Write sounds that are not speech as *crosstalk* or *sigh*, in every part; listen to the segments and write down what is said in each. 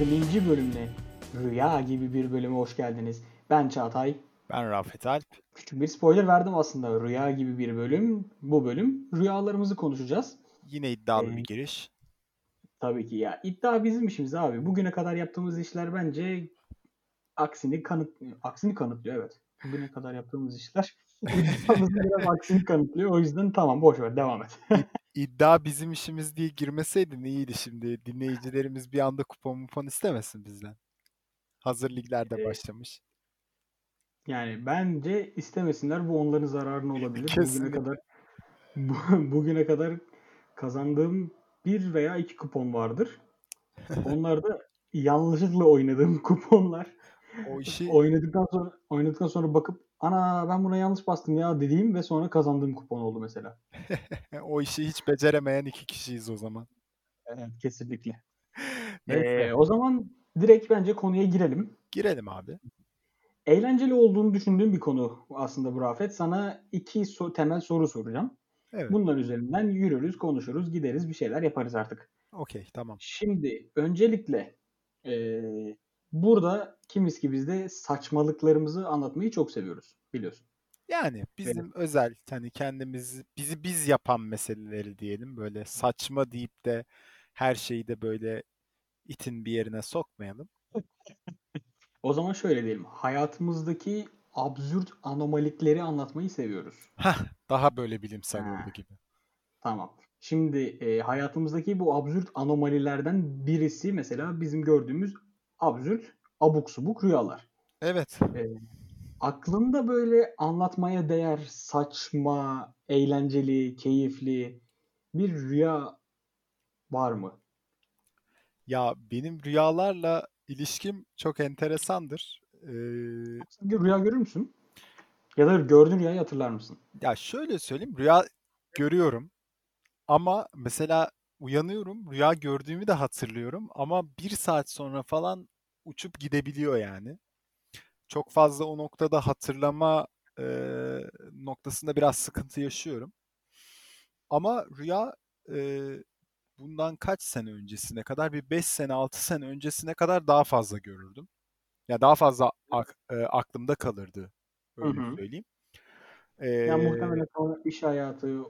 Merhabalar. Kimisi bizim 20. bölümüne Rüya gibi bir bölüme hoş geldiniz. Ben Çağatay. Ben Rafet Alp. Küçük bir spoiler verdim aslında. Rüya gibi bir bölüm. Bu bölüm rüyalarımızı konuşacağız. Yine iddialı Ee, bir giriş. Tabii ki ya. iddia bizim işimiz abi. Bugüne kadar yaptığımız işler bence aksini kanıt aksini kanıtlıyor evet. Bugüne kadar yaptığımız işler *laughs* biraz aksini kanıtlıyor. O yüzden tamam boş ver devam et. *laughs* İddia bizim işimiz diye girmeseydin iyiydi şimdi. Dinleyicilerimiz bir anda kupon mupon istemesin bizden. Hazır liglerde başlamış. Yani bence istemesinler bu onların zararına olabilir. Bugüne kadar *laughs* bu, bugüne kadar kazandığım bir veya iki kupon vardır. Onlar da yanlışlıkla oynadığım *laughs* kuponlar. O işi Oynadıktan sonra oynadıktan sonra bakıp ana ben buna yanlış bastım ya dediğim ve sonra kazandığım kupon oldu mesela. *laughs* o işi hiç beceremeyen iki kişiyiz o zaman. Evet, kesinlikle. *laughs* Ee, o zaman direkt bence konuya girelim. Girelim abi. Eğlenceli olduğunu düşündüğüm bir konu aslında bu Rafet. Sana iki so- temel soru soracağım. Evet. Bunlar üzerinden yürürüz, konuşuruz, gideriz, bir şeyler yaparız artık. Okey tamam. Şimdi öncelikle eee, burada kimiz ki biz de saçmalıklarımızı anlatmayı çok seviyoruz biliyorsun. Yani bizim özel hani kendimiz bizi biz yapan meseleleri diyelim böyle saçma deyip de her şeyi de böyle itin bir yerine sokmayalım. O zaman şöyle diyelim. Hayatımızdaki absürt anomalikleri anlatmayı seviyoruz. Hah, daha böyle bilimsel Ha. oldu gibi. Tamam. Şimdi eee, hayatımızdaki bu absürt anomalilerden birisi mesela bizim gördüğümüz absürt abuk subuk rüyalar. Evet. Eee, aklında böyle anlatmaya değer saçma, eğlenceli, keyifli bir rüya var mı? Ya benim rüyalarla ilişkim çok enteresandır. Ee, rüya görür müsün? Ya da gördüğün rüyayı hatırlar mısın? ya şöyle söyleyeyim, rüya görüyorum ama mesela uyanıyorum, rüya gördüğümü de hatırlıyorum ama bir saat sonra falan uçup gidebiliyor yani. Çok fazla o noktada hatırlama e, noktasında biraz sıkıntı yaşıyorum. Ama rüya e, bundan kaç sene öncesine kadar bir 5 sene 6 sene öncesine kadar daha fazla görürdüm. Ya daha fazla ak- e, aklımda kalırdı öyle hı. söyleyeyim. Ee, muhtemelen sonra iş hayatı,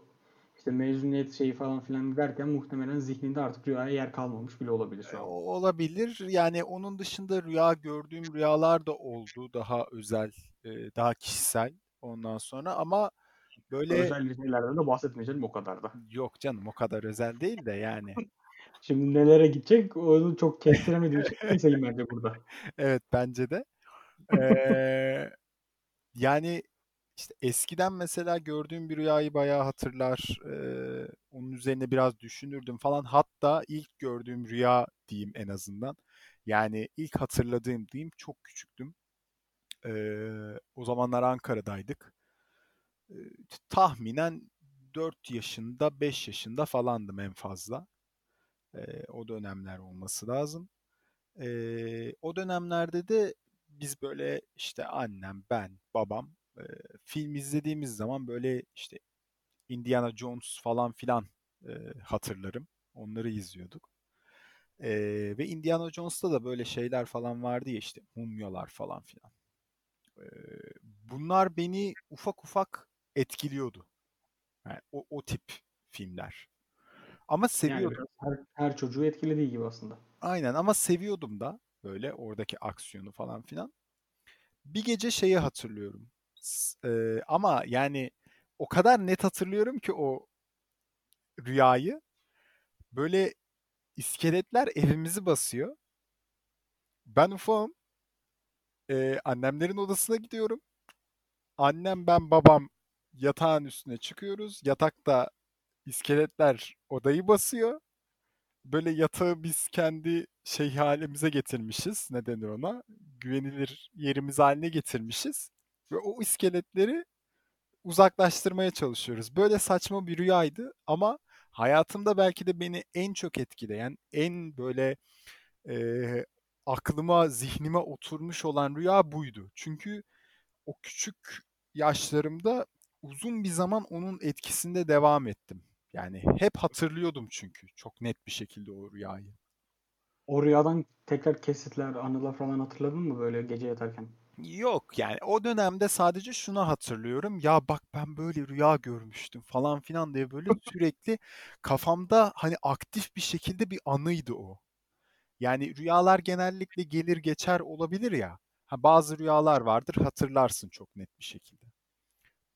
işte mezuniyet şeyi falan filan derken muhtemelen zihninde artık rüyaya yer kalmamış bile olabilir şu an. olabilir. Yani onun dışında rüya gördüğüm rüyalar da oldu. Daha özel, e, daha kişisel ondan sonra ama böyle Özel şeylerden de bahsetmeyeceğim o kadar da. yok canım o kadar özel değil de yani. *laughs* Şimdi nelere gidecek onu çok kestiremediğim için keseyim bence burada. *laughs* Evet bence de. Ee, yani işte eskiden mesela gördüğüm bir rüyayı bayağı hatırlar. ee, onun üzerine biraz düşünürdüm falan. Hatta ilk gördüğüm rüya diyeyim en azından. Yani ilk hatırladığım diyeyim çok küçüktüm. Ee, o zamanlar Ankara'daydık. Ee, tahminen 4 yaşında, 5 yaşında falandım en fazla. Ee, o dönemler olması lazım. Ee, o dönemlerde de biz böyle işte annem, ben, babam e, film izlediğimiz zaman böyle işte Indiana Jones falan filan e, hatırlarım. Onları izliyorduk. Ee, ve Indiana Jones'ta da böyle şeyler falan vardı ya işte mumyalar falan filan. Ee, bunlar beni ufak ufak etkiliyordu. Yani o, o tip filmler. Ama Yani seviyordum. biraz her, her çocuğu etkilediği gibi aslında. Aynen ama seviyordum da böyle oradaki aksiyonu falan filan. Bir gece şeyi hatırlıyorum. E, ama yani o kadar net hatırlıyorum ki o rüyayı. Böyle iskeletler evimizi basıyor. Ben ufağım. E, annemlerin odasına gidiyorum. Annem, ben, babam yatağın üstüne çıkıyoruz. Yatakta iskeletler odayı basıyor. Böyle yatağı biz kendi şey halimize getirmişiz. Ne denir ona? Güvenilir yerimiz haline getirmişiz. Ve o iskeletleri uzaklaştırmaya çalışıyoruz. Böyle saçma bir rüyaydı ama hayatımda belki de beni en çok etkileyen, en böyle e, aklıma, zihnime oturmuş olan rüya buydu. Çünkü o küçük yaşlarımda uzun bir zaman onun etkisinde devam ettim. Yani hep hatırlıyordum çünkü çok net bir şekilde o rüyayı. O rüyadan tekrar kesitler, anılar falan hatırladın mı böyle gece yatarken? Yok yani o dönemde sadece şunu hatırlıyorum. Ya bak ben böyle rüya görmüştüm falan filan diye böyle *laughs* sürekli kafamda hani aktif bir şekilde bir anıydı o. Yani rüyalar genellikle gelir geçer olabilir ya. Ha, bazı rüyalar vardır hatırlarsın çok net bir şekilde.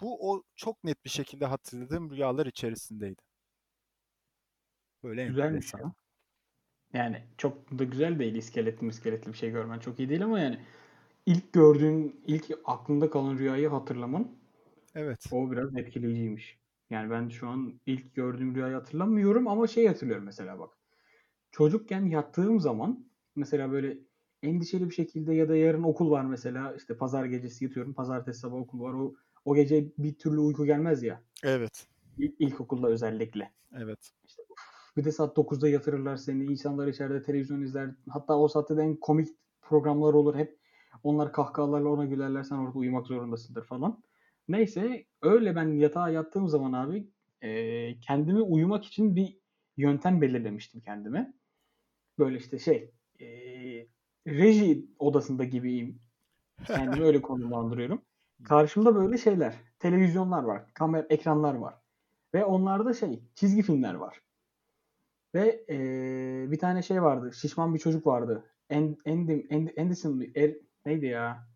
Bu o çok net bir şekilde hatırladığım rüyalar içerisindeydi. Böyle Güzelmiş enteresan. ya. Yani çok da güzel değil iskeletli miskeletli bir şey görmen çok iyi değil ama yani ilk gördüğün, ilk aklında kalan rüyayı hatırlaman Evet. o biraz etkileyiciymiş. Yani ben şu an ilk gördüğüm rüyayı hatırlamıyorum ama şey hatırlıyorum mesela bak. Çocukken yattığım zaman mesela böyle endişeli bir şekilde ya da yarın okul var mesela işte pazar gecesi yatıyorum pazartesi sabah okul var o o gece bir türlü uyku gelmez ya Evet. İlk, ilkokulda özellikle. Evet. İşte bir de saat 9'da yatırırlar seni. İnsanlar içeride televizyon izler. Hatta o saatte de en komik programlar olur. Hep onlar kahkahalarla ona gülerler. Sen orada uyumak zorundasındır falan. Neyse öyle ben yatağa yattığım zaman abi e, kendimi uyumak için bir yöntem belirlemiştim kendime. Böyle işte şey e, reji odasında gibiyim. Kendimi öyle konumlandırıyorum. *laughs* Karşımda böyle şeyler, televizyonlar var, kamera, ekranlar var. Ve onlarda şey, çizgi filmler var. Ve e, bir tane şey vardı, şişman bir çocuk vardı. End, Andy, Andy, Anderson? Er, neydi ya?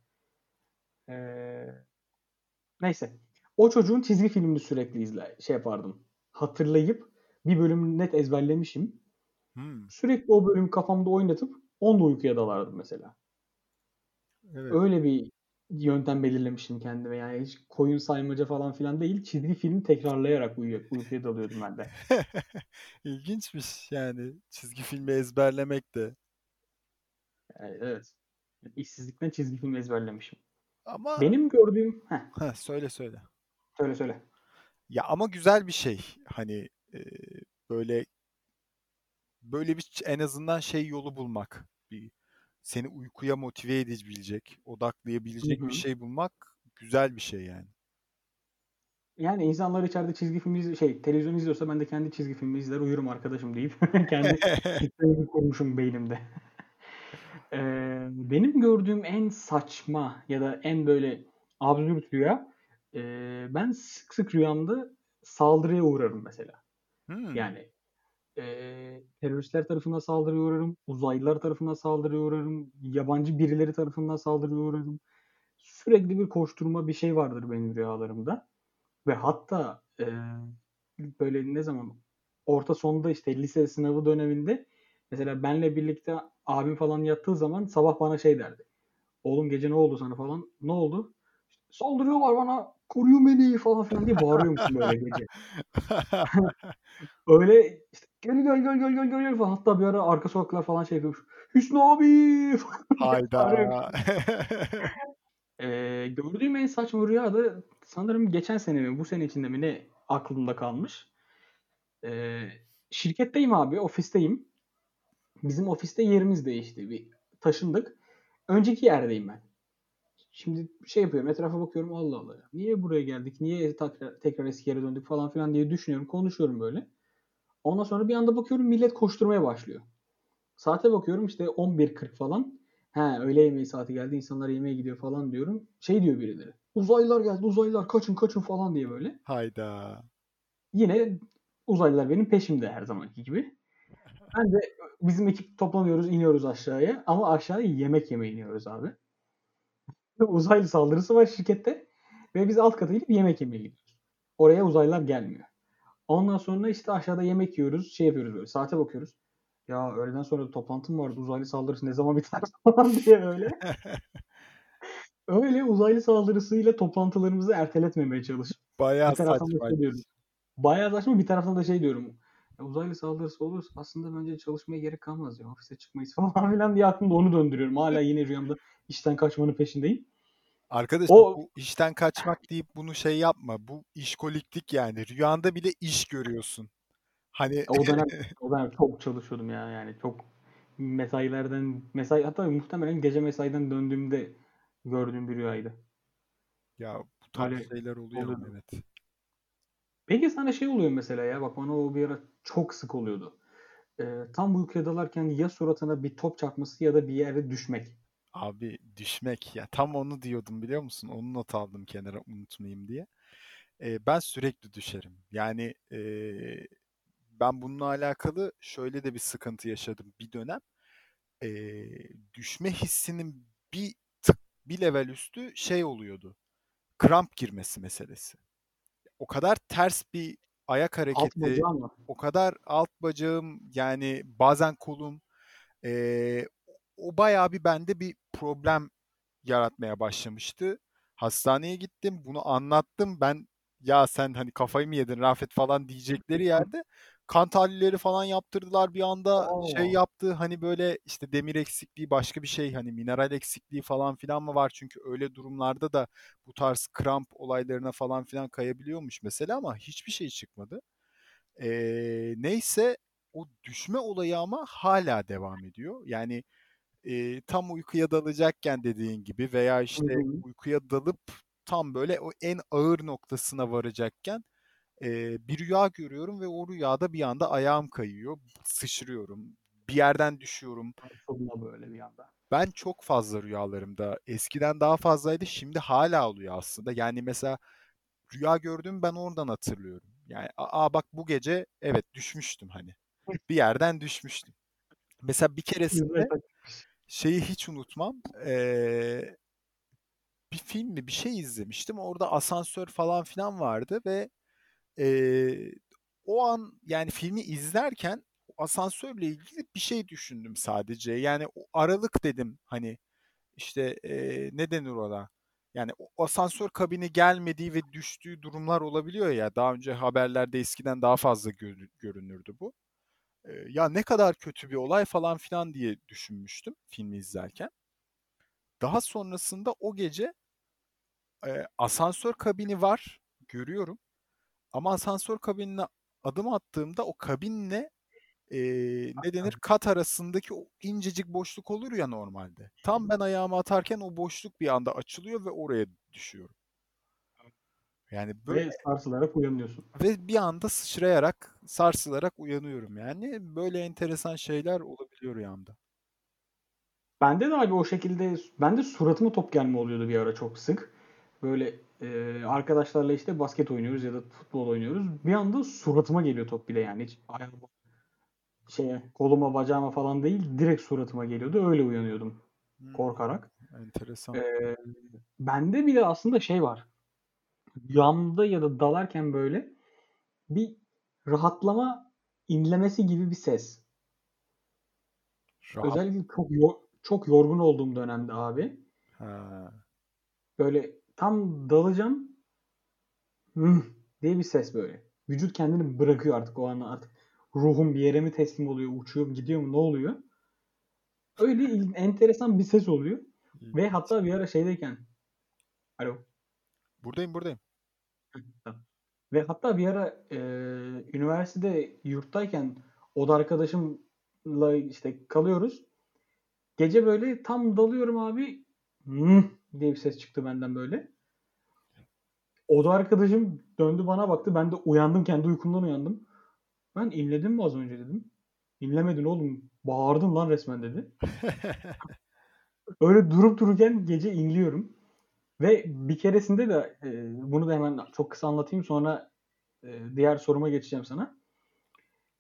E, neyse. O çocuğun çizgi filmini sürekli izle, şey yapardım. Hatırlayıp bir bölümü net ezberlemişim. Hmm, Sürekli o bölümü kafamda oynatıp onunla uykuya dalardım mesela. evet. Öyle bir yöntem belirlemişim kendime. Yani hiç koyun saymaca falan filan değil. Çizgi filmi tekrarlayarak uyu- uykuya dalıyordum ben de. *laughs* İlginçmiş yani çizgi filmi ezberlemek de. Yani evet. İşsizlikten çizgi film ezberlemişim. Ama Benim gördüğüm... Heh, ha söyle söyle. söyle söyle. Ya ama güzel bir şey. Hani e, böyle böyle bir en azından şey yolu bulmak. Bir seni uykuya motive edebilecek, odaklayabilecek bir hı. şey bulmak güzel bir şey yani. Yani insanlar içeride çizgi film izli- şey televizyon izliyorsa ben de kendi çizgi filmi izler uyurum arkadaşım deyip *laughs* kendi *laughs* kurmuşum beynimde. Ee, benim gördüğüm en saçma ya da en böyle absürt rüya e, ben sık sık rüyamda saldırıya uğrarım mesela. Hmm, Yani e, teröristler tarafından saldırıya uğrarım, uzaylılar tarafından saldırıya uğrarım, yabancı birileri tarafından saldırıya uğrarım. Sürekli bir koşturma bir şey vardır benim rüyalarımda. Ve hatta e, böyle ne zaman orta sonda işte lise sınavı döneminde mesela benle birlikte abim falan yattığı zaman sabah bana şey derdi. Oğlum gece ne oldu sana falan. Ne oldu? Saldırıyorlar bana. Koruyun beni falan filan diye bağırıyormuşum böyle gece. *laughs* Öyle işte gel gel gel gel gel gel falan. Hatta bir ara arka sokaklar falan şey yapıyormuş. Hüsnü abi. *laughs* Hayda. *laughs* Ee, gördüğüm en saçma rüya da sanırım geçen sene mi bu sene içinde mi ne aklımda kalmış. Ee, şirketteyim abi ofisteyim. Bizim ofiste yerimiz değişti. Bir taşındık. Önceki yerdeyim ben. Şimdi şey yapıyorum etrafa bakıyorum Allah Allah. Niye buraya geldik? Niye tekrar, tekrar eski yere döndük falan filan diye düşünüyorum. Konuşuyorum böyle. Ondan sonra bir anda bakıyorum millet koşturmaya başlıyor. Saate bakıyorum işte 11.40 falan. He öğle yemeği saati geldi insanlar yemeğe gidiyor falan diyorum. Şey diyor birileri. Uzaylılar geldi uzaylılar kaçın kaçın falan diye böyle. Hayda. Yine uzaylılar benim peşimde her zamanki gibi. Ben de bizim ekip toplanıyoruz iniyoruz aşağıya. Ama aşağıya yemek yemeye iniyoruz abi. *laughs* Uzaylı saldırısı var şirkette. Ve biz alt kata gidip yemek yemeye gidiyoruz. Oraya uzaylılar gelmiyor. Ondan sonra işte aşağıda yemek yiyoruz. Şey yapıyoruz böyle. Saate bakıyoruz. Ya öğleden sonra da toplantım vardı. Uzaylı saldırısı ne zaman biter *laughs* falan diye öyle. *laughs* Öyle uzaylı saldırısıyla toplantılarımızı erteletmemeye çalışıp Bayağı da şey. Bayağı saçma bir taraftan da şey diyorum. Ya uzaylı saldırısı olursa aslında bence çalışmaya gerek kalmaz ya. Ofise çıkmayız *laughs* falan filan diye aklımda onu döndürüyorum. Hala yine rüyamda işten kaçmanın peşindeyim. Arkadaşım O bu işten kaçmak deyip bunu şey yapma. Bu işkoliklik yani. Rüyanda bile iş görüyorsun. Hani o dönem *laughs* o dönem çok çalışıyordum ya yani çok mesailerden mesai hatta muhtemelen gece mesaiden döndüğümde gördüğüm bir rüyaydı. ya bu tarz Öyle şeyler oluyor oluyordu. evet. Peki sana şey oluyor mesela ya bak bana o bir ara çok sık oluyordu. e, tam uykuya dalarken ya suratına bir top çarpması ya da bir yere düşmek. Abi düşmek ya tam onu diyordum biliyor musun? Onu not aldım kenara unutmayayım diye. Ee, ben sürekli düşerim. Yani ee, ben bununla alakalı şöyle de bir sıkıntı yaşadım bir dönem. Ee, düşme hissinin bir tık bir level üstü şey oluyordu. Kramp girmesi meselesi. O kadar ters bir ayak hareketi, o kadar alt bacağım yani bazen kolum ee, o bayağı bir bende bir problem yaratmaya başlamıştı. Hastaneye gittim, bunu anlattım. Ben ya sen hani kafayı mı yedin Rafet falan diyecekleri yerde kan tahlilleri falan yaptırdılar bir anda şey Oo. yaptı hani böyle işte demir eksikliği başka bir şey hani mineral eksikliği falan filan mı var çünkü öyle durumlarda da bu tarz kramp olaylarına falan filan kayabiliyormuş mesela ama hiçbir şey çıkmadı. Ee, neyse o düşme olayı ama hala devam ediyor. Yani e, tam uykuya dalacakken dediğin gibi veya işte uykuya dalıp tam böyle o en ağır noktasına varacakken e, bir rüya görüyorum ve o rüyada bir anda ayağım kayıyor, sıçrıyorum, bir yerden düşüyorum. Fırla böyle bir anda. Ben çok fazla rüyalarımda eskiden daha fazlaydı, şimdi hala oluyor aslında. Yani mesela rüya gördüm ben oradan hatırlıyorum. Yani aa bak bu gece evet düşmüştüm hani. Bir yerden düşmüştüm. Mesela bir keresinde şeyi hiç unutmam. Ee, bir film mi bir şey izlemiştim. Orada asansör falan filan vardı ve ee, o an yani filmi izlerken asansörle ilgili bir şey düşündüm sadece. Yani aralık dedim hani işte ee, ne denir ona? Yani asansör kabini gelmediği ve düştüğü durumlar olabiliyor ya. Daha önce haberlerde eskiden daha fazla gör- görünürdü bu. Ee, ya ne kadar kötü bir olay falan filan diye düşünmüştüm filmi izlerken. Daha sonrasında o gece e, asansör kabini var, görüyorum. Ama asansör kabinine adım attığımda o kabinle e, ne denir kat arasındaki o incecik boşluk olur ya normalde. Tam ben ayağımı atarken o boşluk bir anda açılıyor ve oraya düşüyorum. Yani böyle Ve sarsılarak uyanıyorsun. ve bir anda sıçrayarak, sarsılarak uyanıyorum. Yani böyle enteresan şeyler olabiliyor rüyamda. Bende de abi o şekilde bende suratıma top gelme oluyordu bir ara çok sık. Böyle e, arkadaşlarla işte basket oynuyoruz ya da futbol oynuyoruz. Bir anda suratıma geliyor top bile yani. Hiç ayağıma, şeye, koluma, bacağıma falan değil. Direkt suratıma geliyordu. Öyle uyanıyordum Hmm, korkarak. enteresan. E, bende bir de aslında şey var. Rüyamda ya da dalarken böyle bir rahatlama inlemesi gibi bir ses. Rahat. Özellikle çok çok yorgun olduğum dönemde abi. Ha. Böyle tam dalacağım "Hıh" diye bir ses böyle. Vücut kendini bırakıyor artık o an artık. Ruhum bir yere mi teslim oluyor, uçuyor mu, gidiyor mu, ne oluyor? Öyle enteresan bir ses oluyor. Ve İlginç. hatta bir ara şeydeyken alo. Buradayım buradayım. Ve hatta bir ara e, üniversitede yurttayken oda arkadaşımla işte kalıyoruz. Gece böyle tam dalıyorum abi. "Hıh" diye bir ses çıktı benden böyle. Oda arkadaşım döndü bana baktı. Ben de uyandım. Kendi uykumdan uyandım. Ben inledim mi az önce dedim. İnlemedin oğlum. Bağırdın lan resmen dedi. *laughs* Öyle durup dururken gece inliyorum. Ve bir keresinde de e, bunu da hemen çok kısa anlatayım sonra e, diğer soruma geçeceğim sana.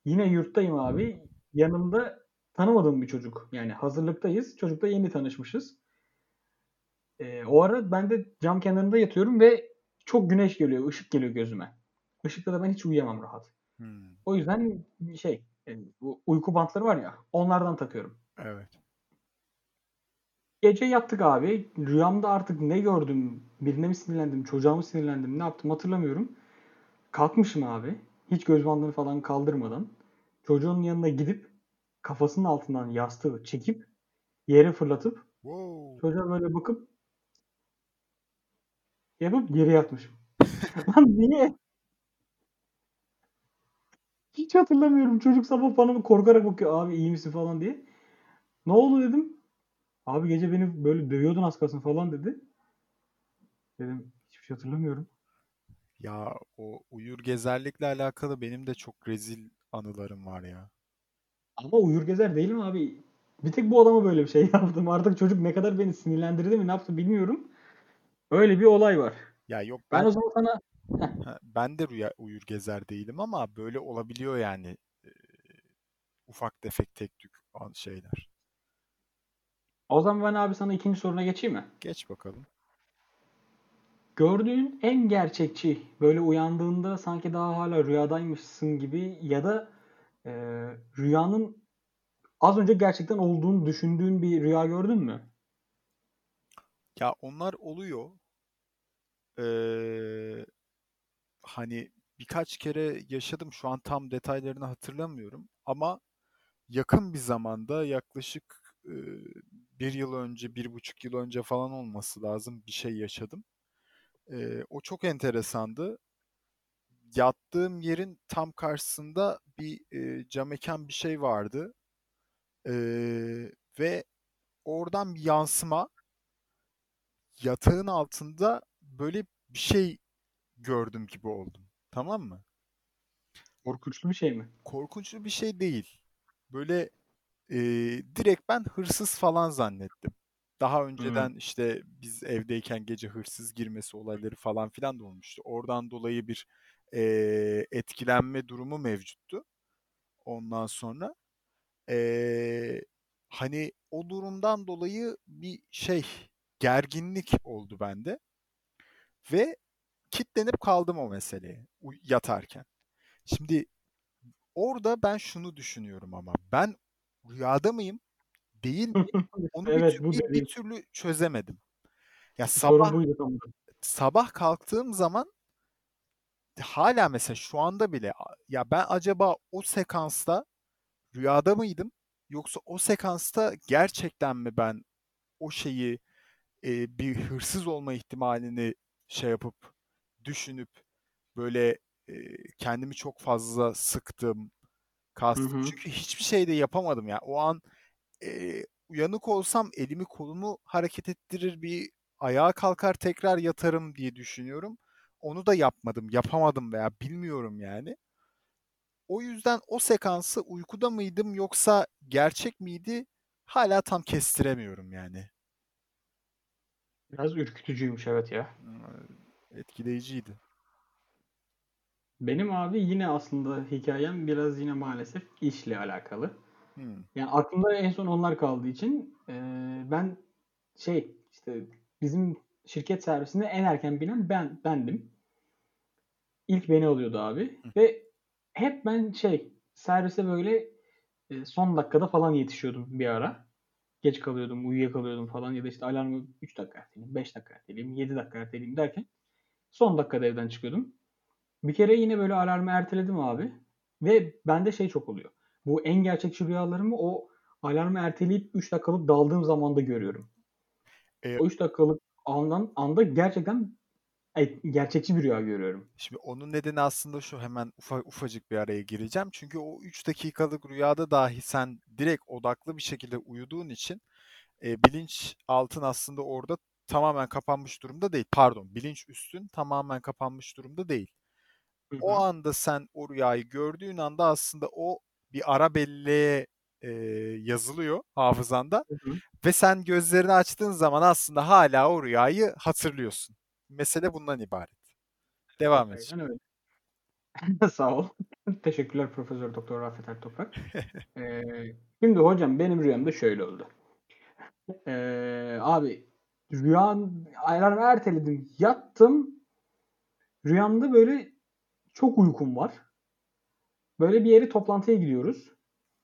Yine yurttayım abi. Yanımda tanımadığım bir çocuk. Yani hazırlıktayız. Çocukla yeni tanışmışız. E, o ara ben de cam kenarında yatıyorum ve çok güneş geliyor, ışık geliyor gözüme. Işıkta da ben hiç uyuyamam rahat. Hmm, O yüzden şey, e, bu uyku bantları var ya, onlardan takıyorum. evet. Gece yattık abi. Rüyamda artık ne gördüm, birine mi sinirlendim, çocuğa mı sinirlendim, ne yaptım hatırlamıyorum. Kalkmışım abi. Hiç göz bandını falan kaldırmadan. Çocuğun yanına gidip kafasının altından yastığı çekip yere fırlatıp Wow. çocuğa böyle bakıp yapıp geri yatmışım. *laughs* Lan niye? Hiç hatırlamıyorum. Çocuk sabah bana korkarak bakıyor. Abi iyi misin falan diye. Ne oldu dedim. Abi gece beni böyle dövüyordun az kalsın falan dedi. Dedim hiçbir şey hatırlamıyorum. Ya o uyur gezerlikle alakalı benim de çok rezil anılarım var ya. Ama uyur gezer değilim abi. Bir tek bu adama böyle bir şey *laughs* yaptım. Artık çocuk ne kadar beni sinirlendirdi mi ne yaptı bilmiyorum. Öyle bir olay var. Ya yok Ben ben o zaman sana ben de rüya uyur gezer değilim ama böyle olabiliyor yani. Ee, ufak tefek tek tük şeyler. o zaman ben abi sana ikinci soruna geçeyim mi? Geç bakalım. Gördüğün en gerçekçi böyle uyandığında sanki daha hala rüyadaymışsın gibi ya da e, rüyanın az önce gerçekten olduğunu düşündüğün bir rüya gördün mü? Ya onlar oluyor. Ee, hani birkaç kere yaşadım. Şu an tam detaylarını hatırlamıyorum. Ama yakın bir zamanda yaklaşık e, bir yıl önce, bir buçuk yıl önce falan olması lazım bir şey yaşadım. Ee, o çok enteresandı. Yattığım yerin tam karşısında bir e, cam mekan bir şey vardı. Ee, ve oradan bir yansıma yatağın altında böyle bir şey gördüm gibi oldum. Tamam mı? Korkunçlu bir şey mi? Korkunçlu bir şey değil. Böyle e, direkt ben hırsız falan zannettim. Daha önceden işte biz evdeyken gece hırsız girmesi olayları falan filan da olmuştu. Oradan dolayı bir e, etkilenme durumu mevcuttu. Ondan sonra e, hani o durumdan dolayı bir şey gerginlik oldu bende ve kitlenip kaldım o meseleye yatarken. Şimdi orada ben şunu düşünüyorum ama ben rüyada mıyım değil miyim *laughs* onu bir, Evet tür- bu bir, bir türlü çözemedim. Ya sabah sabah kalktığım zaman hala mesela şu anda bile ya ben acaba o sekansta rüyada mıydım yoksa o sekansta gerçekten mi ben o şeyi e, bir hırsız olma ihtimalini şey yapıp düşünüp böyle e, kendimi çok fazla sıktım, Hı kastım. hı. Çünkü hiçbir şey de yapamadım ya. O an e, uyanık olsam elimi kolumu hareket ettirir bir ayağa kalkar tekrar yatarım diye düşünüyorum. Onu da yapmadım, yapamadım veya bilmiyorum yani. O yüzden o sekansı uykuda mıydım yoksa gerçek miydi? Hala tam kestiremiyorum yani. Biraz ürkütücüymüş evet ya. Hmm, Etkileyiciydi. Benim abi yine aslında hikayem biraz yine maalesef işle alakalı. Hmm. Yani aklımda en son onlar kaldığı için e, ben şey işte bizim şirket servisinde en erken binen ben bendim. İlk beni alıyordu abi Hı. ve hep ben şey servise böyle e, son dakikada falan yetişiyordum bir ara. Geç kalıyordum, uyuyakalıyordum falan ya da işte alarmı 3 dakika erteleyeyim, 5 dakika erteleyeyim, 7 dakika erteleyeyim derken son dakikada evden çıkıyordum. Bir kere yine böyle alarmı erteledim abi. Ve bende şey çok oluyor. Bu en gerçekçi rüyalarımı o alarmı erteleyip 3 dakikalık daldığım zamanda görüyorum. E, O 3 dakikalık andan anda gerçekten gerçekçi bir rüya görüyorum. Şimdi onun nedeni aslında şu hemen ufa, ufacık bir araya gireceğim. Çünkü o 3 dakikalık rüyada dahi sen direkt odaklı bir şekilde uyuduğun için e, bilinç altın aslında orada tamamen kapanmış durumda değil. Pardon, bilinç üstün tamamen kapanmış durumda değil. Hı O anda sen o rüyayı gördüğün anda aslında o bir ara belleğe e, yazılıyor hafızanda Hı hı. ve sen gözlerini açtığın zaman aslında hala o rüyayı hatırlıyorsun. Mesele bundan ibaret. Devam et. Aynen öyle. *laughs* Sağ ol. *laughs* Teşekkürler Profesör Doktor Rafet Ertoprak. *laughs* Ee, şimdi hocam benim rüyamda şöyle oldu. Ee, abi rüyan alarmı erteledim. Yattım. Rüyamda böyle çok uykum var. Böyle bir yere toplantıya gidiyoruz.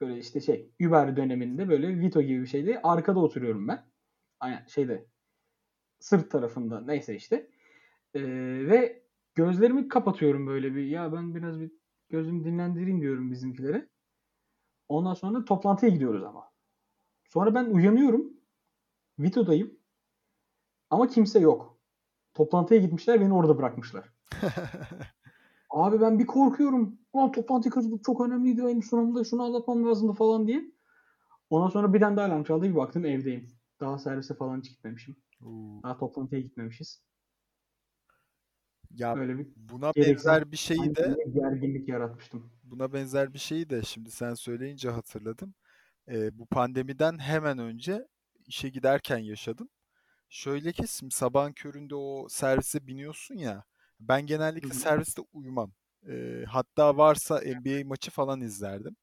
Böyle işte şey Uber döneminde böyle Vito gibi bir şeyde arkada oturuyorum ben. Aynen şeyde sırt tarafında neyse işte. Ee, ve gözlerimi kapatıyorum böyle bir ya ben biraz bir gözümü dinlendireyim diyorum bizimkilere. Ondan sonra toplantıya gidiyoruz ama. Sonra ben uyanıyorum. Vito'dayım. Ama kimse yok. Toplantıya gitmişler beni orada bırakmışlar. *laughs* Abi ben bir korkuyorum. Ulan toplantı katılıp çok önemliydi. Benim sunumda şunu anlatmam lazımdı falan diye. Ondan sonra bir tane daha alarm çaldı. Bir baktım evdeyim. Daha servise falan hiç gitmemişim. Oo. Daha toplantıya gitmemişiz. Ya Öyle bir buna benzer bir şeyi de gerginlik yaratmıştım. buna benzer bir şeyi de şimdi sen söyleyince hatırladım. Ee, bu pandemiden hemen önce işe giderken yaşadım. Şöyle ki şimdi sabahın köründe o servise biniyorsun ya. Ben genellikle hı. serviste uyumam. Ee, hatta varsa NBA maçı falan izlerdim.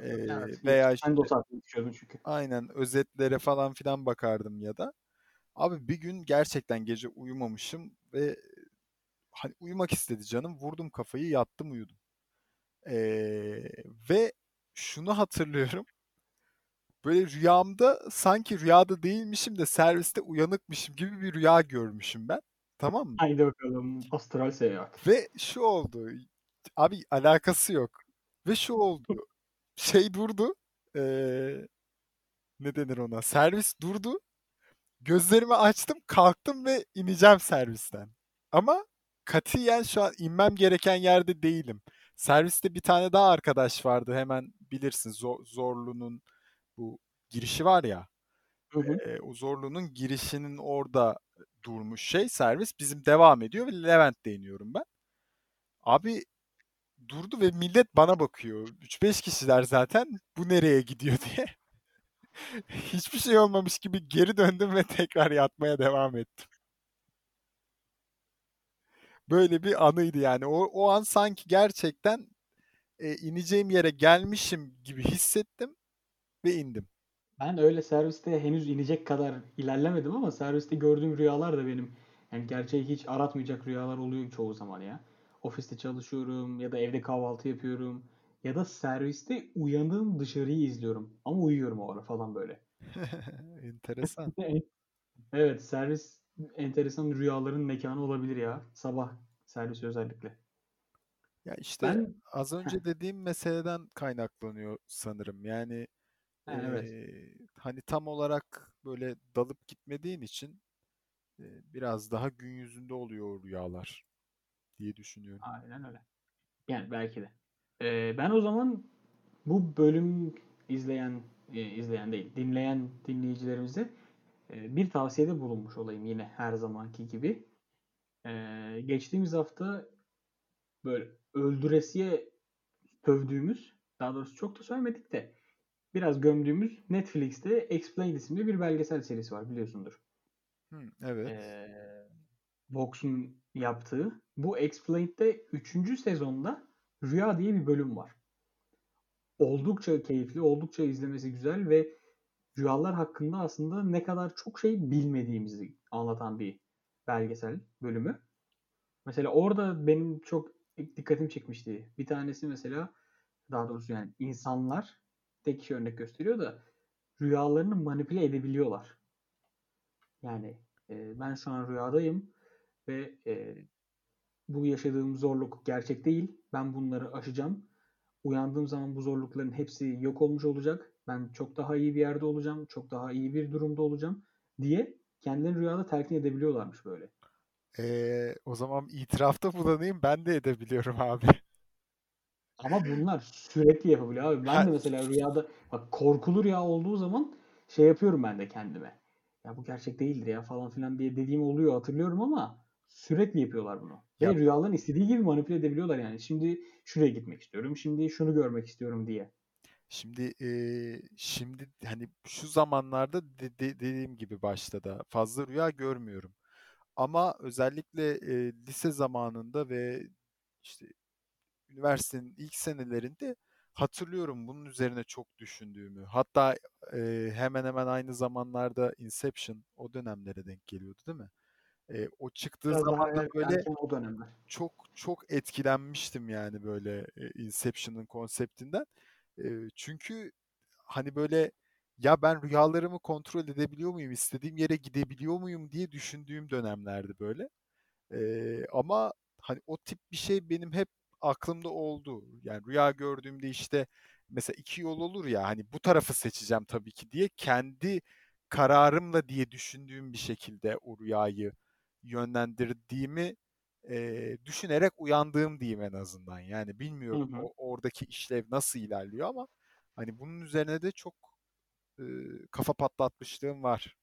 Ee, Evet. veya Ben de o işte saatte çünkü. aynen özetlere falan filan bakardım ya da. Abi bir gün gerçekten gece uyumamışım ve hani uyumak istedi canım. Vurdum kafayı yattım uyudum. Ee, ve şunu hatırlıyorum. Böyle rüyamda sanki rüyada değilmişim de serviste uyanıkmışım gibi bir rüya görmüşüm ben. Tamam mı? Haydi bakalım. Astral seyahat. Ve şu oldu. Abi alakası yok. Ve şu oldu. Şey durdu. Ee, ne denir ona? Servis durdu. Gözlerimi açtım, kalktım ve ineceğim servisten. Ama katiyen şu an inmem gereken yerde değilim. Serviste bir tane daha arkadaş vardı. Hemen bilirsin Zo- Zorlu'nun bu girişi var ya. Hı hı. e, o Zorlu'nun girişinin orada durmuş şey servis bizim devam ediyor ve Levent'te iniyorum ben. Abi durdu ve millet bana bakıyor. 3-5 kişiler zaten bu nereye gidiyor *laughs* diye. Hiçbir şey olmamış gibi geri döndüm ve tekrar yatmaya devam ettim. Böyle bir anıydı yani. O, o an sanki gerçekten e, ineceğim yere gelmişim gibi hissettim ve indim. Ben öyle serviste henüz inecek kadar ilerlemedim ama serviste gördüğüm rüyalar da benim yani gerçeği hiç aratmayacak rüyalar oluyor çoğu zaman ya. Ofiste çalışıyorum ya da evde kahvaltı yapıyorum ya da serviste uyanığım dışarıyı izliyorum ama uyuyorum o ara falan böyle. *laughs* Enteresan. *laughs* Evet servis enteresan rüyaların mekanı olabilir ya. Sabah servisi özellikle. Ya işte Ben az önce dediğim meseleden kaynaklanıyor sanırım. Yani evet. eee, hani tam olarak böyle dalıp gitmediğin için eee, biraz daha gün yüzünde oluyor rüyalar diye düşünüyorum. Aynen öyle. Yani belki de. Ee, ben o zaman bu bölüm izleyen e, izleyen değil, dinleyen dinleyicilerimize e, bir tavsiyede bulunmuş olayım yine her zamanki gibi. Ee, geçtiğimiz hafta böyle öldüresiye sövdüğümüz, daha doğrusu çok da sövmedik de biraz gömdüğümüz Netflix'te Explained isimli bir belgesel serisi var biliyorsundur. Hı, evet. Ee, Vox'un yaptığı. Bu Explained'de 3. sezonda Rüya diye bir bölüm var. Oldukça keyifli, oldukça izlemesi güzel ve rüyalar hakkında aslında ne kadar çok şey bilmediğimizi anlatan bir belgesel bölümü. Mesela orada benim çok dikkatim çekmişti. Bir tanesi mesela daha doğrusu yani insanlar tek kişi örnek gösteriyor da rüyalarını manipüle edebiliyorlar. Yani e, ben şu an rüyadayım ve e, bu yaşadığım zorluk gerçek değil. Ben bunları aşacağım. Uyandığım zaman bu zorlukların hepsi yok olmuş olacak. Ben çok daha iyi bir yerde olacağım. Çok daha iyi bir durumda olacağım diye kendilerini rüyada telkin edebiliyorlarmış böyle. Eee, o zaman itirafta bulunayım ben de edebiliyorum abi. Ama bunlar sürekli yapabiliyor abi. Ben de mesela rüyada bak korkulu rüya olduğu zaman şey yapıyorum ben de kendime. Ya bu gerçek değildir ya falan filan diye dediğim oluyor hatırlıyorum ama sürekli yapıyorlar bunu. Ve rüyaların istediği gibi manipüle edebiliyorlar yani. Şimdi şuraya gitmek istiyorum. Şimdi şunu görmek istiyorum diye. şimdi eee, şimdi hani şu zamanlarda de- de- dediğim gibi başta da fazla rüya görmüyorum. Ama özellikle eee, lise zamanında ve işte üniversitenin ilk senelerinde hatırlıyorum bunun üzerine çok düşündüğümü. Hatta e, hemen hemen aynı zamanlarda Inception o dönemlere denk geliyordu değil mi? E, o çıktığı daha zaman da böyle o dönemler. çok çok etkilenmiştim yani böyle e, Inception'ın konseptinden. E, çünkü hani böyle ya ben rüyalarımı kontrol edebiliyor muyum, istediğim yere gidebiliyor muyum diye düşündüğüm dönemlerdi böyle. Ee, ama hani o tip bir şey benim hep aklımda oldu. Yani rüya gördüğümde işte mesela iki yol olur ya hani bu tarafı seçeceğim tabii ki diye kendi kararımla diye düşündüğüm bir şekilde o rüyayı yönlendirdiğimi e, düşünerek uyandığım diyeyim en azından. Yani Hı bilmiyorum hı. o, oradaki işlev nasıl ilerliyor ama hani bunun üzerine de çok e, kafa patlatmışlığım var.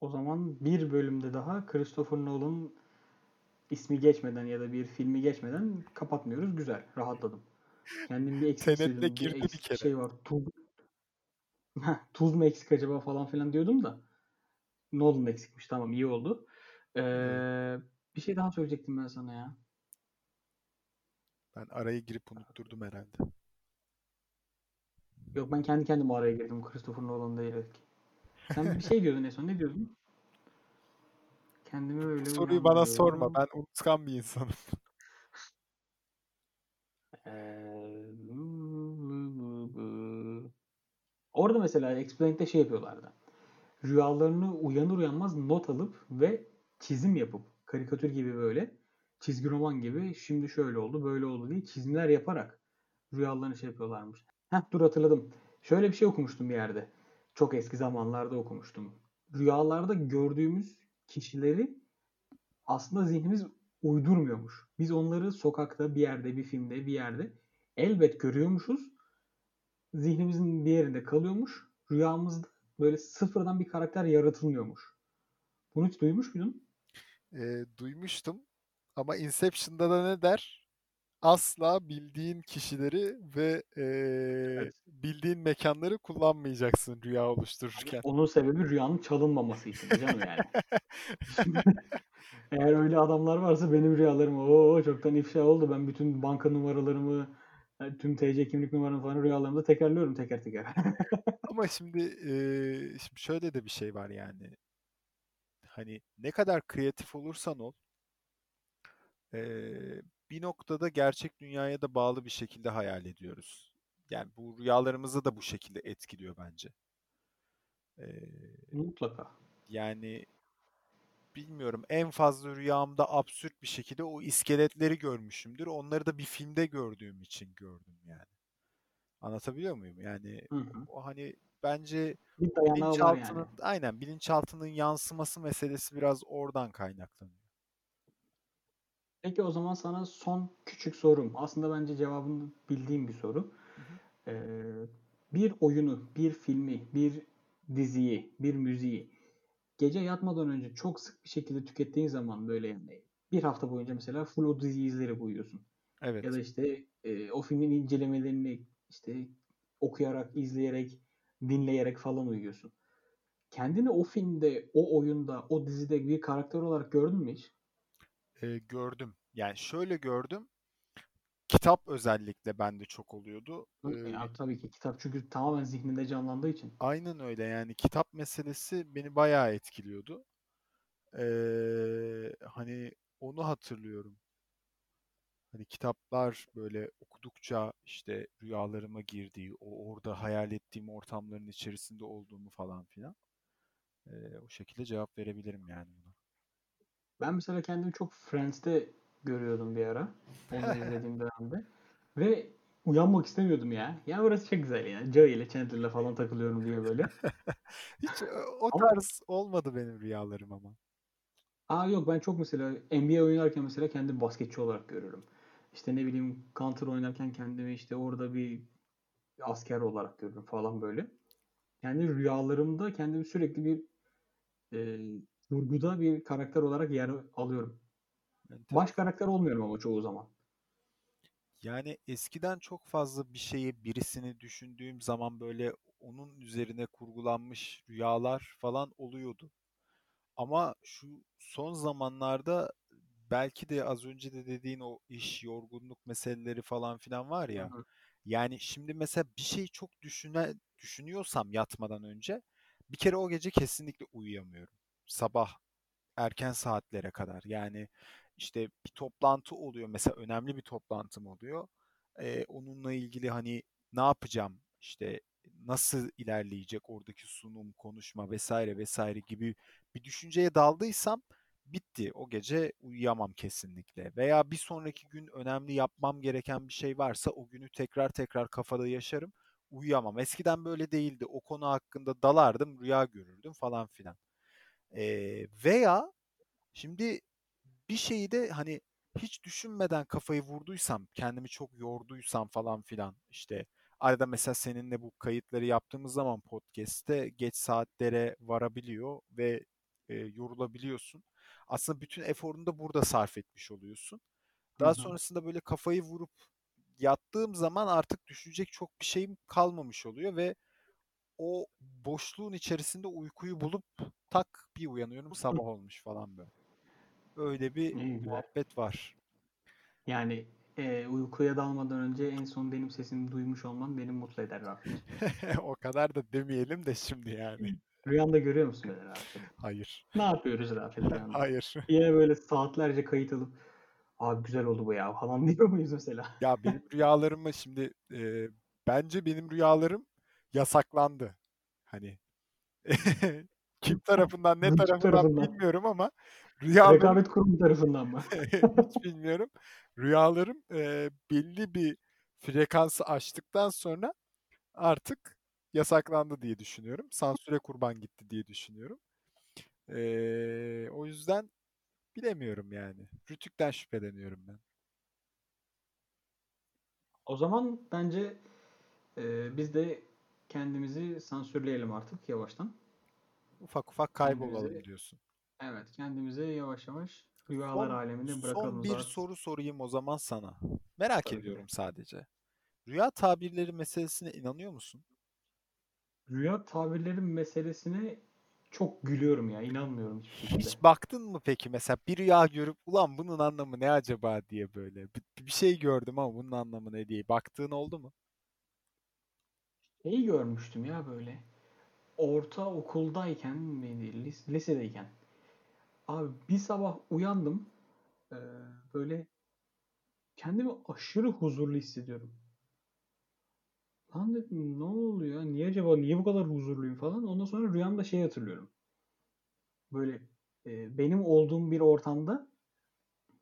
O zaman bir bölümde daha Christopher Nolan'ın ismi geçmeden ya da bir filmi geçmeden kapatmıyoruz. Güzel. Rahatladım. Kendim bir eksik. Bir girdi bir eksik kere. şey var. Tuz, *laughs* tuz mu eksik acaba falan filan diyordum da. Nolan eksikmiş. Tamam iyi oldu. Ee, bir şey daha söyleyecektim ben sana ya. Ben araya girip unutturdum herhalde. Yok ben kendi kendime araya girdim. Christopher Nolan değil. Sen bir şey diyordun en son. Ne diyordun? Kendimi öyle Soruyu bana sorma. Ben unutkan bir insanım. *laughs* Ee, Orada mesela Explained'de şey yapıyorlardı. Rüyalarını uyanır uyanmaz not alıp ve çizim yapıp karikatür gibi böyle çizgi roman gibi şimdi şöyle oldu böyle oldu diye çizimler yaparak rüyalarını şey yapıyorlarmış. Heh dur hatırladım. Şöyle bir şey okumuştum bir yerde. Çok eski zamanlarda okumuştum. Rüyalarda gördüğümüz kişileri aslında zihnimiz uydurmuyormuş. Biz onları sokakta, bir yerde, bir filmde, bir yerde elbet görüyormuşuz. Zihnimizin bir yerinde kalıyormuş. Rüyamızda böyle sıfırdan bir karakter yaratılmıyormuş. Bunu hiç duymuş muydun? Ee, duymuştum. Ama Inception'da da ne der? Asla bildiğin kişileri ve ee, Evet. bildiğin mekanları kullanmayacaksın rüya oluştururken. Onun sebebi rüyanın çalınmaması için canım yani. *laughs* Eğer öyle adamlar varsa benim rüyalarım o çoktan ifşa oldu. Ben bütün banka numaralarımı, e, tüm TC kimlik numaramı falan rüyalarımda tekerliyorum teker teker. *laughs* Ama şimdi ee, şimdi şöyle de bir şey var yani. Hani ne kadar kreatif olursan ol, ee, bir noktada gerçek dünyaya da bağlı bir şekilde hayal ediyoruz. Yani bu rüyalarımızı da bu şekilde etkiliyor bence. Ee, Mutlaka. yani bilmiyorum en fazla rüyamda absürt bir şekilde o iskeletleri görmüşümdür. Onları da bir filmde gördüğüm için gördüm yani. Anlatabiliyor muyum? Yani Hı hı. o hani bence bilinçaltının yani. aynen bilinçaltının yansıması meselesi biraz oradan kaynaklanıyor. Peki o zaman sana son küçük sorum. Aslında bence cevabını bildiğim bir soru. Hı hı. Ee, bir oyunu, bir filmi, bir diziyi, bir müziği gece yatmadan önce çok sık bir şekilde tükettiğin zaman böyle yani bir hafta boyunca mesela full o diziyi izleyerek uyuyorsun. Ya da Evet. işte e, o filmin incelemelerini işte okuyarak, izleyerek, dinleyerek falan uyuyorsun. Kendini o filmde, o oyunda, o dizide bir karakter olarak gördün mü hiç? Ee, gördüm. Yani şöyle gördüm. Kitap özellikle bende çok oluyordu. Ee, Ya tabii ki kitap çünkü tamamen zihninde canlandığı için. aynen öyle yani kitap meselesi beni bayağı etkiliyordu. Ee, hani onu hatırlıyorum. Hani kitaplar böyle okudukça işte rüyalarıma girdiği, o orada hayal ettiğim ortamların içerisinde olduğumu falan filan. Ee, o şekilde cevap verebilirim yani buna. Ben mesela kendimi çok Friends'te görüyordum bir ara. Onu *laughs* izlediğim dönemde. Ve uyanmak istemiyordum ya. Ya burası çok güzel ya. Joey ile Chandler'la falan takılıyorum diye böyle. *laughs* Hiç o Ama tarz olmadı benim rüyalarım ama. aa yok ben çok mesela NBA oynarken mesela kendimi basketçi olarak görüyorum. İşte ne bileyim Counter oynarken kendimi işte orada bir asker olarak görüyorum falan böyle. Yani rüyalarımda kendimi sürekli bir e, kurguda bir karakter olarak yer alıyorum. Baş Enteresan. karakter olmuyorum ama çoğu zaman. Yani eskiden çok fazla bir şeyi, birisini düşündüğüm zaman böyle onun üzerine kurgulanmış rüyalar falan oluyordu. Ama şu son zamanlarda belki de az önce de dediğin o iş, yorgunluk meseleleri falan filan var ya. hı. Yani şimdi mesela bir şey çok düşüne, düşünüyorsam yatmadan önce bir kere o gece kesinlikle uyuyamıyorum. Sabah erken saatlere kadar. Yani işte bir toplantı oluyor mesela önemli bir toplantım oluyor. Ee, onunla ilgili hani ne yapacağım işte nasıl ilerleyecek oradaki sunum, konuşma vesaire vesaire gibi bir düşünceye daldıysam bitti. O gece uyuyamam kesinlikle. Veya bir sonraki gün önemli yapmam gereken bir şey varsa o günü tekrar tekrar kafada yaşarım. Uyuyamam. Eskiden böyle değildi. O konu hakkında dalardım, rüya görürdüm falan filan. Ee, veya Şimdi bir şeyi de hani hiç düşünmeden kafayı vurduysam, kendimi çok yorduysam falan filan işte arada mesela seninle bu kayıtları yaptığımız zaman podcast'te geç saatlere varabiliyor ve e, yorulabiliyorsun. Aslında bütün eforunu da burada sarf etmiş oluyorsun. Daha hı. sonrasında böyle kafayı vurup yattığım zaman artık düşünecek çok bir şeyim kalmamış oluyor ve o boşluğun içerisinde uykuyu bulup tak bir uyanıyorum sabah olmuş falan böyle. Öyle bir güzel. muhabbet var. Yani e, uykuya dalmadan önce en son benim sesimi duymuş olman beni mutlu eder Rafet. *laughs* o kadar da demeyelim de şimdi yani. Rüyanda görüyor musun beni Rafet? Hayır. Ne yapıyoruz Rafet rüyanda? Hayır. Yine böyle saatlerce kayıt alıp abi güzel oldu bu ya falan *laughs* diyor muyuz mesela? Ya benim rüyalarımı şimdi e, bence benim rüyalarım yasaklandı. Hani *laughs* kim tarafından ne tarafından tarafından. bilmiyorum ama rüyalarım Rekabet kurumu tarafından mı? *laughs* hiç bilmiyorum. Rüyalarım e, belli bir frekansı aştıktan sonra artık yasaklandı diye düşünüyorum. Sansüre kurban gitti diye düşünüyorum. E, o yüzden bilemiyorum yani. Rütük'ten şüpheleniyorum ben. O zaman bence e, biz de kendimizi sansürleyelim artık yavaştan. Ufak ufak kaybolalım Kendimizi- diyorsun. Evet kendimizi yavaş yavaş rüyalar Son- alemine bırakalım. Son bir zaten. soru sorayım o zaman sana. Merak Tabii ki. ediyorum sadece. Rüya tabirleri meselesine inanıyor musun? Rüya tabirleri meselesine çok gülüyorum ya. inanmıyorum hiçbir şekilde. Hiç baktın mı peki mesela bir rüya görüp ulan bunun anlamı ne acaba diye böyle bir, bir şey gördüm ama bunun anlamı ne diye baktığın oldu mu? Şeyi görmüştüm ya böyle. Ortaokuldayken miydi? lis- Lisedeyken. Abi bir sabah uyandım. Ee, böyle kendimi aşırı huzurlu hissediyorum. Lan dedim ne oluyor? Niye acaba? Niye bu kadar huzurluyum falan. Ondan sonra rüyamda şey hatırlıyorum. Böyle e, benim olduğum bir ortamda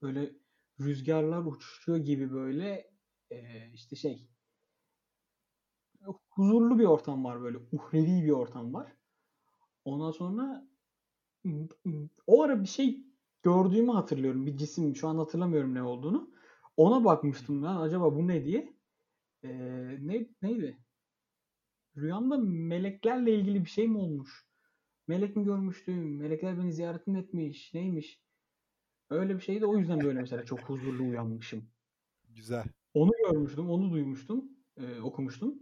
böyle rüzgarlar uçuşuyor gibi böyle e, işte şey huzurlu bir ortam var böyle uhrevi bir ortam var. Ondan sonra o ara bir şey gördüğümü hatırlıyorum. Bir cisim şu an hatırlamıyorum ne olduğunu. Ona bakmıştım lan acaba bu ne diye. Ee, ne neydi? Rüyamda meleklerle ilgili bir şey mi olmuş? Melek mi görmüştüm? Melekler beni ziyaret mi etmiş? Neymiş? Öyle bir şeydi. O yüzden böyle mesela çok huzurlu uyanmışım. Güzel. Onu görmüştüm, onu duymuştum, e, okumuştum.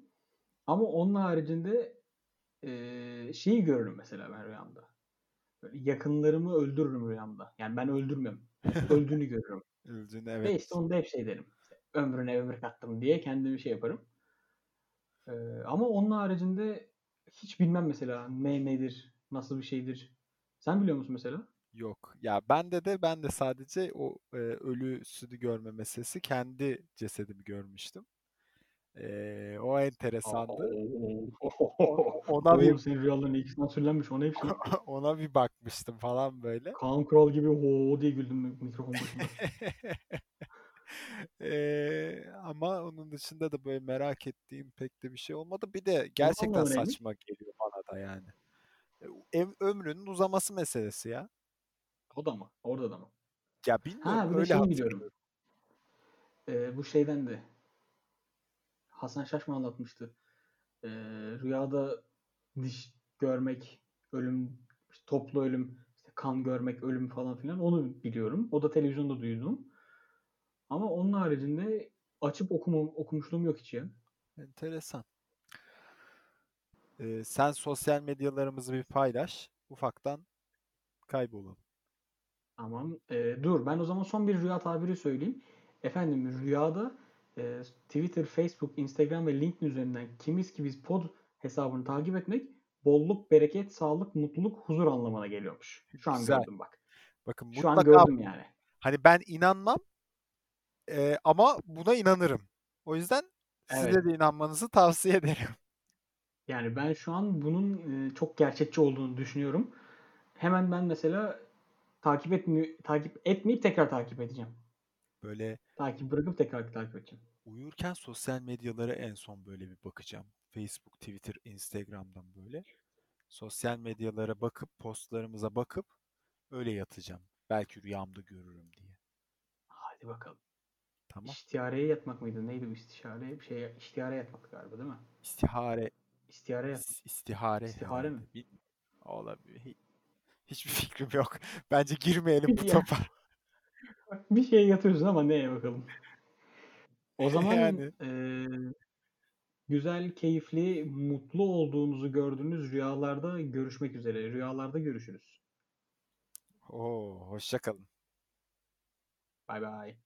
Ama onun haricinde e, şeyi görürüm mesela ben rüyamda. Böyle yakınlarımı öldürürüm rüyamda. Yani ben öldürmem. *laughs* Öldüğünü görürüm. Öldün Ve evet. işte onu da hep şey derim. Ömrüne ömür kattım diye kendimi şey yaparım. E, ama onun haricinde hiç bilmem mesela ne nedir, nasıl bir şeydir. Sen biliyor musun mesela? Yok. Ya bende de ben de sadece o e, ölüsünü görme meselesi kendi cesedimi görmüştüm. E, o enteresandı. Ona Oğlum bir senin rüyaların ilk sansürlenmiş. Ona hep şey ona bir bakmıştım falan böyle. Kaan Kural gibi ho diye güldüm mikrofon başında. *laughs* *laughs* Eee, ama onun dışında da böyle merak ettiğim pek de bir şey olmadı. Bir de gerçekten saçma geliyor bana da yani. E, ev- ömrünün uzaması meselesi ya. O da mı? Orada da mı? Ya bilmiyorum Ha bir öyle şey biliyorum. Ee, bu şeyden de Hasan Şaş mı anlatmıştı? Ee, rüyada diş görmek, ölüm, toplu ölüm, işte kan görmek, ölüm falan filan onu biliyorum. O da televizyonda duydum. Ama onun haricinde açıp okumam, okumuşluğum yok hiç ya. Enteresan. Ee, sen sosyal medyalarımızı bir paylaş. Ufaktan kaybolalım. Tamam. Ee, dur ben o zaman son bir rüya tabiri söyleyeyim. Efendim rüyada e, Twitter, Facebook, Instagram ve LinkedIn üzerinden kimiz ki biz pod hesabını takip etmek bolluk, bereket, sağlık, mutluluk, huzur anlamına geliyormuş. Şu an Güzel. gördüm bak. Bakın Şu an gördüm yani. hani ben inanmam e, ama buna inanırım. O yüzden size Evet. de inanmanızı tavsiye ederim. Yani ben şu an bunun çok gerçekçi olduğunu düşünüyorum. Hemen ben mesela takip etmi takip etmeyip tekrar takip edeceğim. Böyle Takip bırakıp tekrar takip edeceğim. uyurken sosyal medyalara en son böyle bir bakacağım. Facebook, Twitter, Instagram'dan böyle. Sosyal medyalara bakıp, postlarımıza bakıp öyle yatacağım. Belki rüyamda görürüm diye. Hadi bakalım. Tamam. İstihareye yatmak mıydı? Neydi bu istişare? Bir şey istihare yatmak galiba değil mi? İstihare, İstihare yat. is- istihare İstihare mi? Bil- Olabilir. Hi- Hiçbir fikrim yok. *laughs* Bence girmeyelim bu topa. *laughs* Bir şey yatıyorsun ama neye bakalım. O *laughs* zaman Yani. eee, güzel, keyifli, mutlu olduğunuzu gördüğünüz rüyalarda görüşmek üzere. Rüyalarda görüşürüz. Oo, hoşça kalın. Bay bay.